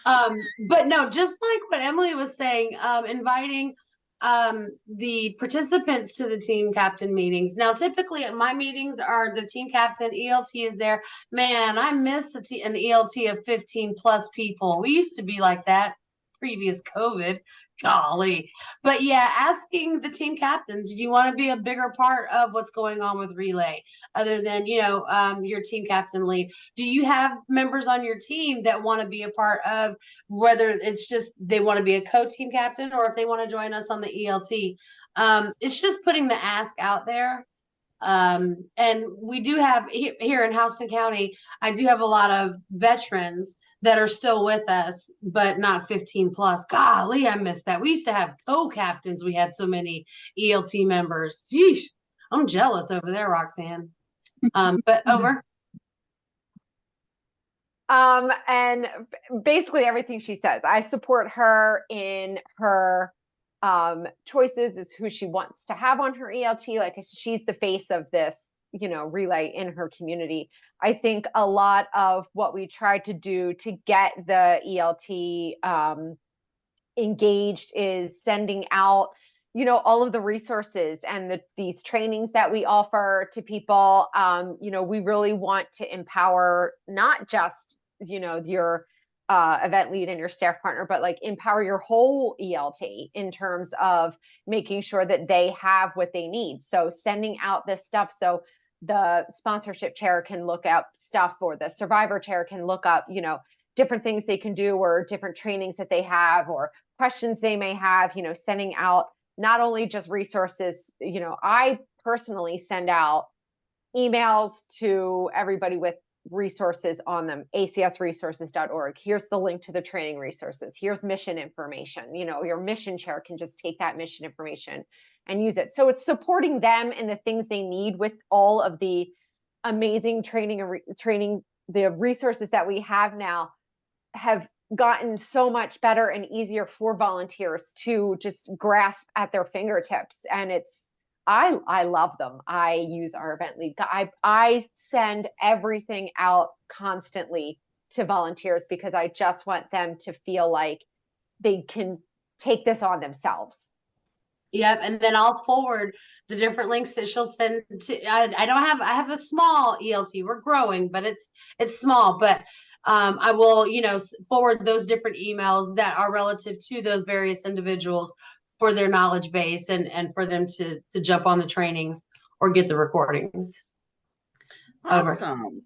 Um, but no, just like what Emily was saying, um, inviting um the participants to the team captain meetings. Now, typically at my meetings are the team captain, ELT is there. Man, I miss t- an ELT of 15 plus people. We used to be like that previous COVID. Golly. But yeah, asking the team captains, do you want to be a bigger part of what's going on with relay other than, you know, um, your team captain lead? Do you have members on your team that want to be a part of whether it's just they want to be a co-team captain or if they want to join us on the ELT? Um, it's just putting the ask out there. Um, and we do have here in Houston County, I do have a lot of veterans that are still with us, but not 15 plus. Golly, I missed that. We used to have co-captains. We had so many ELT members. Yeesh, I'm jealous over there, Roxanne. Um, but over. Um, and basically everything she says, I support her in her um choices is who she wants to have on her ELT. Like she's the face of this, you know, relay in her community. I think a lot of what we tried to do to get the ELT um engaged is sending out you know all of the resources and the these trainings that we offer to people. Um you know we really want to empower not just you know your uh, event lead and your staff partner but like empower your whole elt in terms of making sure that they have what they need. So sending out this stuff. So the sponsorship chair can look up stuff or the survivor chair can look up you know different things they can do or different trainings that they have or questions they may have you know sending out not only just resources you know i personally send out emails to everybody with resources on them acsresources.org here's the link to the training resources. Here's mission information. You know your mission chair can just take that mission information and use it. So it's supporting them and the things they need with all of the amazing training and re- training the resources that we have now have gotten so much better and easier for volunteers to just grasp at their fingertips. And it's i i love them. I use our event lead i i send everything out constantly to volunteers because i just want them to feel like they can take this on themselves Yep, and then I'll forward the different links that she'll send to. I, I don't have. I have a small ELT. We're growing, but it's it's small. But um, I will, you know, forward those different emails that are relative to those various individuals for their knowledge base and and for them to to jump on the trainings or get the recordings. Over. Awesome.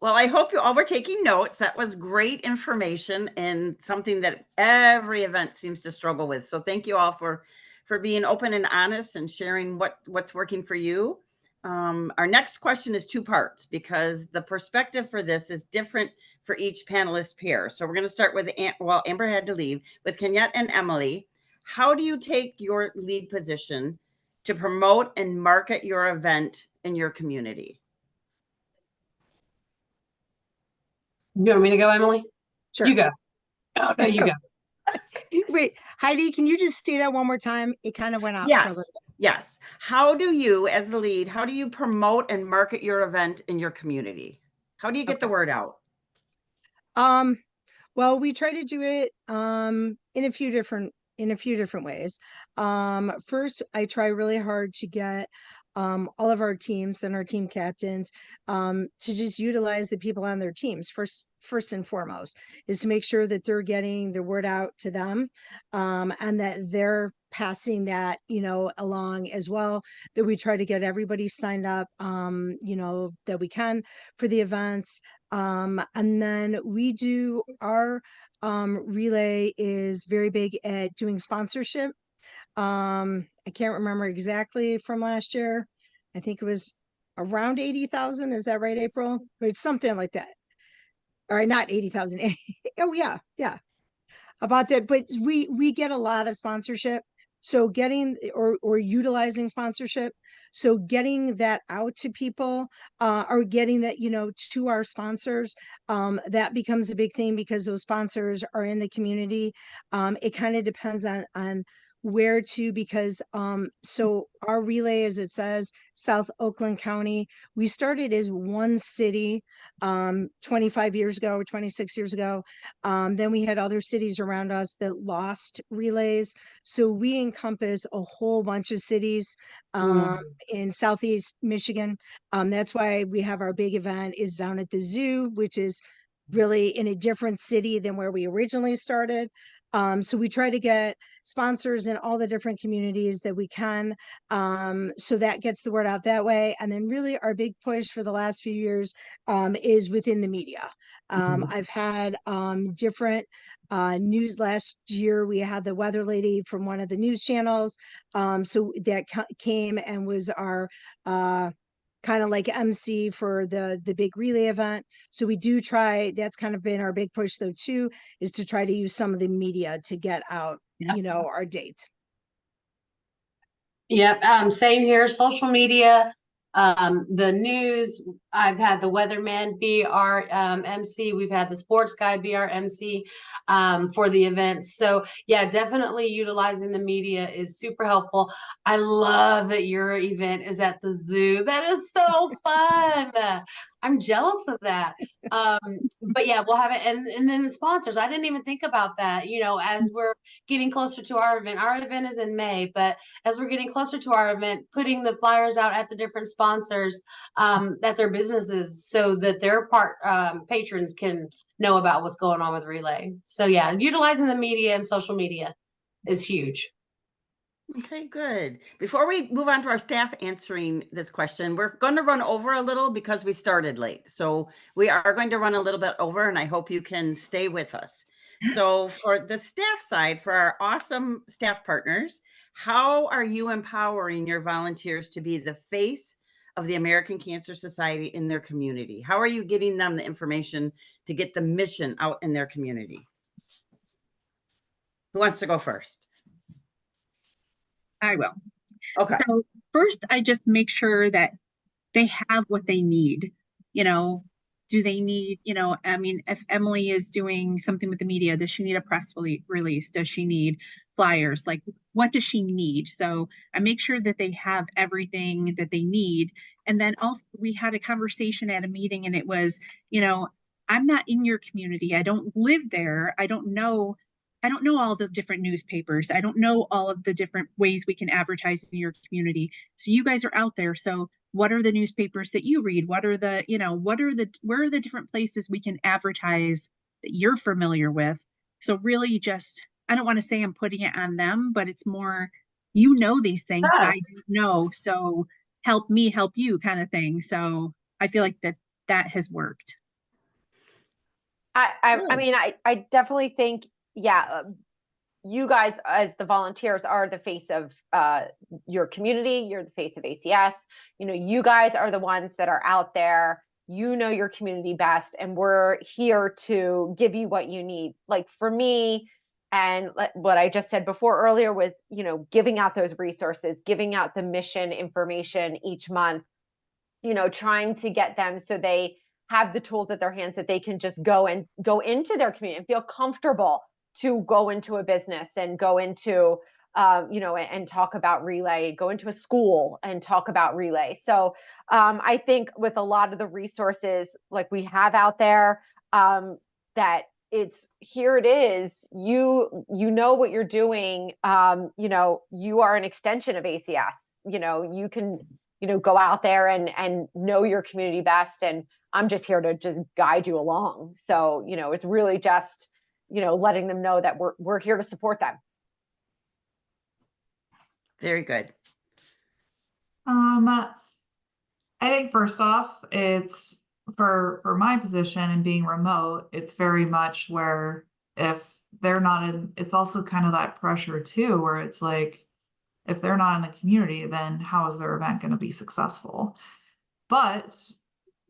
Well, I hope you all were taking notes. That was great information and something that every event seems to struggle with. So thank you all for for being open and honest and sharing what what's working for you. Um, our next question is two parts because the perspective for this is different for each panelist pair. So we're going to start with Am- well, Amber had to leave with Kenyette and Emily. How do you take your lead position to promote and market your event in your community? You want me to go, Emily? Sure. You go. Oh, no, you go. Wait, Heidi, can you just say that one more time? It kind of went out. Yes. little bit. Yes. How do you, as the lead, how do you promote and market your event in your community? How do you get the word out? Um, well, we try to do it um in a few different in a few different ways. Um, first, I try really hard to get um all of our teams and our team captains um to just utilize the people on their teams first first and foremost is to make sure that they're getting the word out to them um and that they're passing that you know along as well that we try to get everybody signed up um you know that we can for the events um, and then we do our um, relay is very big at doing sponsorship. Um, I can't remember exactly from last year. I think it was around 80,000. Is that right, April? It's something like that. All right, not 80,000. oh, yeah, yeah. About that. But we we get a lot of sponsorship. So getting or or utilizing sponsorship. So getting that out to people uh, or getting that, you know, to our sponsors, um, that becomes a big thing because those sponsors are in the community. Um, it kind of depends on, on where to, because, um, so our relay, as it says, South Oakland County, we started as one city, um, twenty-five years ago or twenty-six years ago. Um, then we had other cities around us that lost relays. So we encompass a whole bunch of cities, um, in southeast Michigan. Um, that's why we have our big event is down at the zoo, which is really in a different city than where we originally started. Um, so we try to get sponsors in all the different communities that we can. Um, so that gets the word out that way. And then really our big push for the last few years um, is within the media. Um, I've had um, different uh, news last year. We had the weather lady from one of the news channels. Um, so that ca- came and was our uh, kind of like MC for the the big relay event. So we do try. That's kind of been our big push though too, is to try to use some of the media to get out, Yeah. you know, our date. Yep, um, same here, social media, um, the news, I've had the weatherman be our, um, MC, we've had the sports guy be our MC, um, for the event, so, yeah, definitely utilizing the media is super helpful. I love that your event is at the zoo, that is so fun. I'm jealous of that. Um, but yeah, we'll have it, and, and then the sponsors, I didn't even think about that, you know, as we're getting closer to our event, our event is in May, but as we're getting closer to our event, putting the flyers out at the different sponsors um, at their businesses so that their part um, patrons can know about what's going on with Relay. So yeah, utilizing the media and social media is huge. Okay, good. Before we move on to our staff answering this question, we're going to run over a little because we started late. So we are going to run a little bit over and I hope you can stay with us. So for the staff side, for our awesome staff partners, how are you empowering your volunteers to be the face of the American Cancer Society in their community? How are you getting them the information to get the mission out in their community? Who wants to go first? I will. Okay. So first, I just make sure that they have what they need. You know, do they need, you know, I mean, if Emily is doing something with the media, does she need a press rele- release? Does she need flyers? Like, what does she need? So I make sure that they have everything that they need. And then also, we had a conversation at a meeting, and it was, you know, I'm not in your community. I don't live there. I don't know I don't know all the different newspapers. I don't know all of the different ways we can advertise in your community. So you guys are out there. So what are the newspapers that you read? What are the, you know, what are the where are the different places we can advertise that you're familiar with? So really just I don't want to say I'm putting it on them, but it's more you know these things. I don't know. So help me help you kind of thing. So I feel like that that has worked. I, I, I mean, I, I definitely think, yeah, um, you guys as the volunteers are the face of uh, your community. You're the face of ACS. You know, you guys are the ones that are out there. You know your community best, and we're here to give you what you need. Like for me, and what I just said before earlier was, you know, giving out those resources, giving out the mission information each month, you know, trying to get them so they have the tools at their hands that they can just go and go into their community and feel comfortable to go into a business and go into um, you know and, and talk about relay go into a school and talk about relay. So um, i think with a lot of the resources like we have out there um, that it's here it is you you know what you're doing um, you know you are an extension of acs you know you can you know go out there and and know your community best and i'm just here to just guide you along. So you know it's really just you know letting them know that we're we're here to support them Very good. Um, I think first off, it's for for my position and being remote, it's very much where if they're not in, it's also kind of that pressure too, where it's like, if they're not in the community, then how is their event going to be successful? But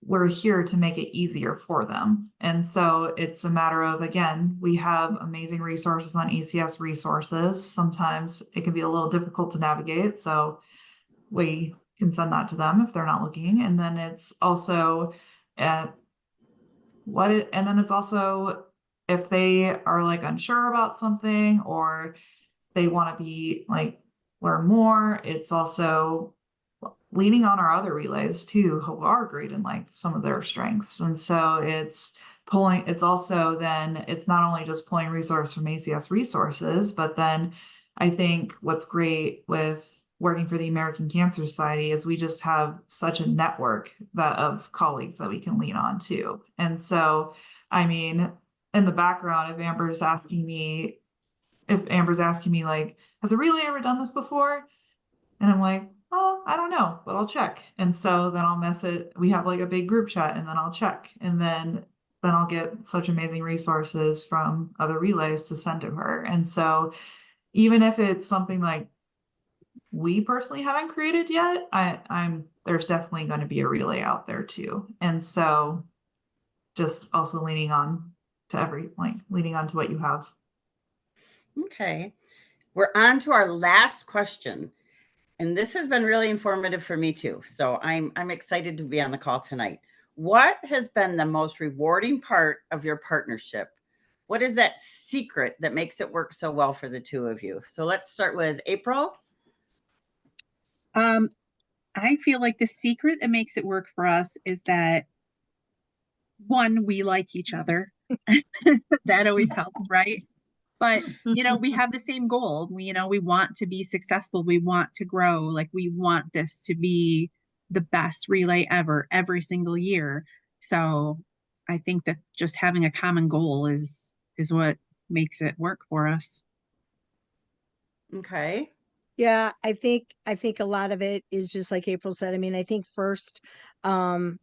we're here to make it easier for them. And so it's a matter of, again, we have amazing resources on ACS resources. Sometimes it can be a little difficult to navigate. So we can send that to them if they're not looking. And then it's also at what it, and then it's also if they are like unsure about something or they want to be like learn more, it's also leaning on our other relays too, who are great in like some of their strengths. And so it's pulling, it's also then, it's not only just pulling resource from ACS resources, but then I think what's great with working for the American Cancer Society is we just have such a network that of colleagues that we can lean on too. And so, I mean, in the background, if Amber's asking me, if Amber's asking me like, has a relay ever done this before? And I'm like, oh, I don't know, but I'll check. And so then I'll mess it. We have like a big group chat and then I'll check. And then then I'll get such amazing resources from other relays to send to her. And so even if it's something like we personally haven't created yet, I, I'm there's definitely going to be a relay out there too. And so just also leaning on to every like leaning on to what you have. Okay. We're on to our last question. And this has been really informative for me too. So I'm I'm excited to be on the call tonight. What has been the most rewarding part of your partnership? What is that secret that makes it work so well for the two of you? So let's start with April. Um, I feel like the secret that makes it work for us is that one, we like each other. that always helps, right? But you know, we have the same goal. We, you know, we want to be successful. We want to grow. Like we want this to be the best relay ever, every single year. So I think that just having a common goal is is what makes it work for us. Okay. Yeah, I think I think a lot of it is just like April said. I mean, I think first, um,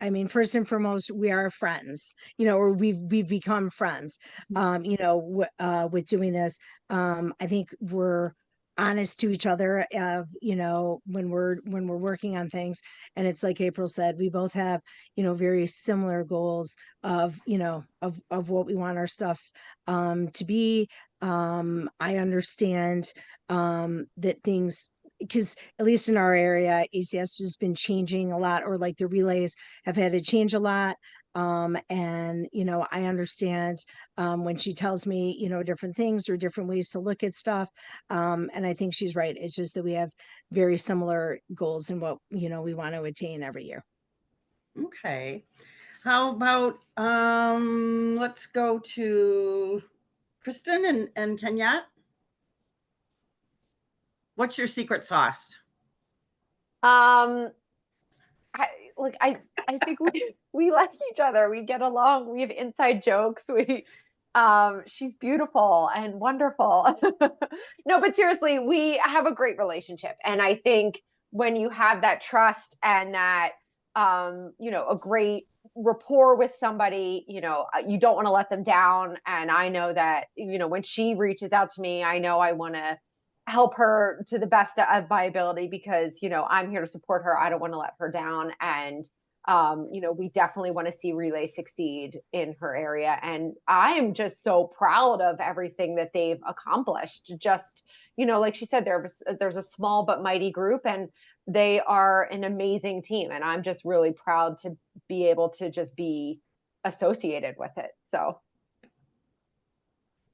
I mean, first and foremost, we are friends, you know, or we've we've become friends. Um, you know, w- uh, with doing this, um, I think we're honest to each other of you know when we're when we're working on things. And it's like april said we both have you know very similar goals of you know of of what we want our stuff um to be. Um i understand um that things because at least in our area acs has been changing a lot or like the relays have had to change a lot um and you know i understand um when she tells me you know different things or different ways to look at stuff um and i think she's right it's just that we have very similar goals in what you know we want to attain every year Okay. How about um let's go to Kristen and, and Kenyette? What's your secret sauce? um i like i i think we we like each other. We get along. We have inside jokes. We um she's beautiful and wonderful. No but seriously we have a great relationship. And i think when you have that trust and that um you know a great rapport with somebody, you know, uh, you don't want to let them down. And I know that, you know, when she reaches out to me, I know I want to help her to the best of my ability because, you know, I'm here to support her. I don't want to let her down. And, um, you know, we definitely want to see Relay succeed in her area. And I am just so proud of everything that they've accomplished. Just, you know, like she said, there's there's a small but mighty group, and they are an amazing team. And I'm just really proud to be able to just be associated with it. So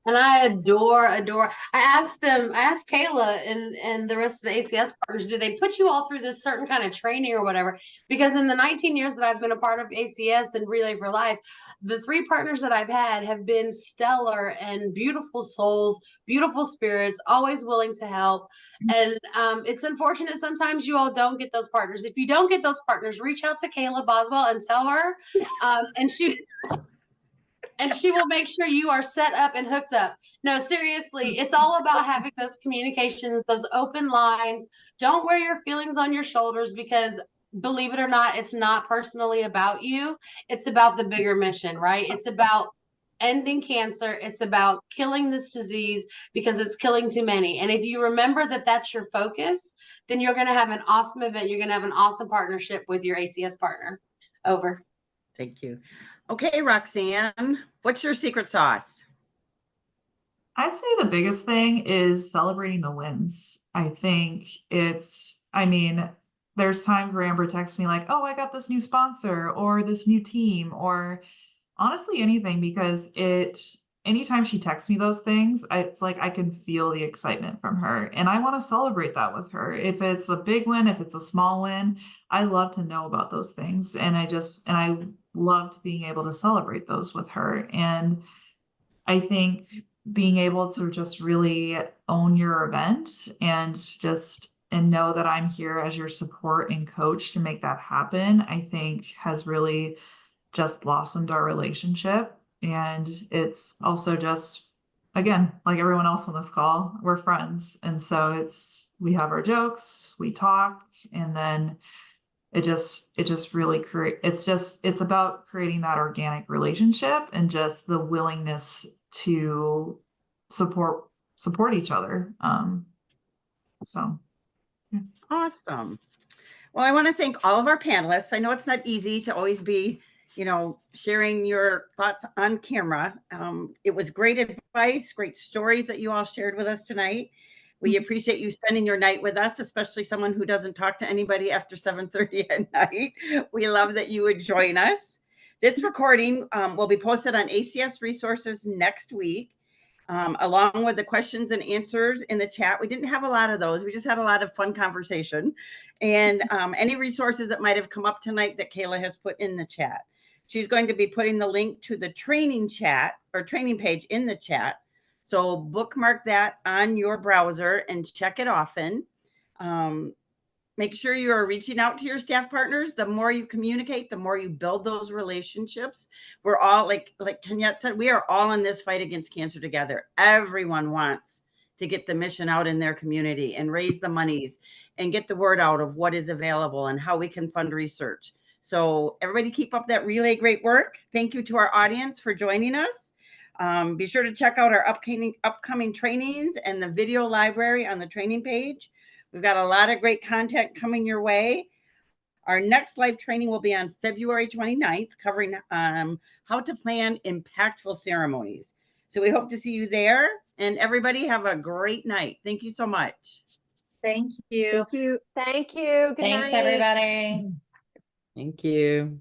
And I adore, adore. I asked them, I asked Kayla and and the rest of the ACS partners, do they put you all through this certain kind of training or whatever? Because in the 19 years that I've been a part of ACS and Relay for Life, the three partners that I've had have been stellar and beautiful souls, beautiful spirits, always willing to help. And um, it's unfortunate sometimes you all don't get those partners. If you don't get those partners, reach out to Kayla Boswell and tell her, um, and she and she will make sure you are set up and hooked up. No, seriously, mm. it's all about having those communications, those open lines. Don't wear your feelings on your shoulders because believe it or not, it's not personally about you. It's about the bigger mission, right? It's about ending cancer. It's about killing this disease because it's killing too many. And if you remember that that's your focus, then you're going to have an awesome event. You're going to have an awesome partnership with your ACS partner. Over. Thank you. Okay, Roxanne, what's your secret sauce? I'd say the biggest thing is celebrating the wins. I think it's, I mean, there's times where Amber texts me like, oh, I got this new sponsor or this new team or honestly anything because it, anytime she texts me those things, it's like I can feel the excitement from her and I want to celebrate that with her. If it's a big win, if it's a small win, I love to know about those things. And I just, and I loved being able to celebrate those with her. And I think being able to just really own your event and just and know that I'm here as your support and coach to make that happen, I think has really just blossomed our relationship. And it's also just, again, like everyone else on this call, we're friends. And so it's, we have our jokes, we talk, and then it just, it just really create, it's just, it's about creating that organic relationship and just the willingness to support, support each other. Um, so. Awesome. Well, I want to thank all of our panelists. I know it's not easy to always be, you know, sharing your thoughts on camera. Um, it was great advice, great stories that you all shared with us tonight. We appreciate you spending your night with us, especially someone who doesn't talk to anybody after 7:30 at night. We love that you would join us. This recording um, will be posted on ACS Resources next week um, along with the questions and answers in the chat. We didn't have a lot of those. We just had a lot of fun conversation. And um, any resources that might have come up tonight that Kayla has put in the chat. She's going to be putting the link to the training chat or training page in the chat. So bookmark that on your browser and check it often. Um, make sure you are reaching out to your staff partners. The more you communicate the more you build those relationships. We're all like like kenyette said we are all in this fight against cancer together. Everyone wants to get the mission out in their community and raise the monies and get the word out of what is available and how we can fund research. So everybody keep up that relay great work. Thank you to our audience for joining us um, be sure to check out our upcoming upcoming trainings and the video library on the training page We've got a lot of great content coming your way. Our next live training will be on February 29th, covering um, how to plan impactful ceremonies. So we hope to see you there. And everybody have a great night. Thank you so much. Thank you. Thank you. thank you. Good Thanks, night. everybody. Thank you.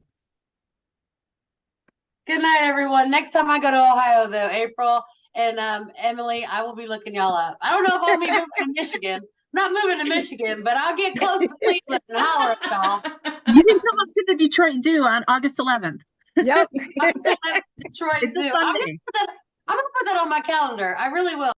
Good night, everyone. Next time I go to Ohio, though, April and um, Emily, I will be looking y'all up. I don't know if I'll be moving to Michigan. Not moving to Michigan, but I'll get close to Cleveland and holler at y'all. You can come up to the Detroit Zoo on August 11th. Yep. Detroit It's Zoo. I'm gonna that- I'm gonna put that on my calendar. I really will.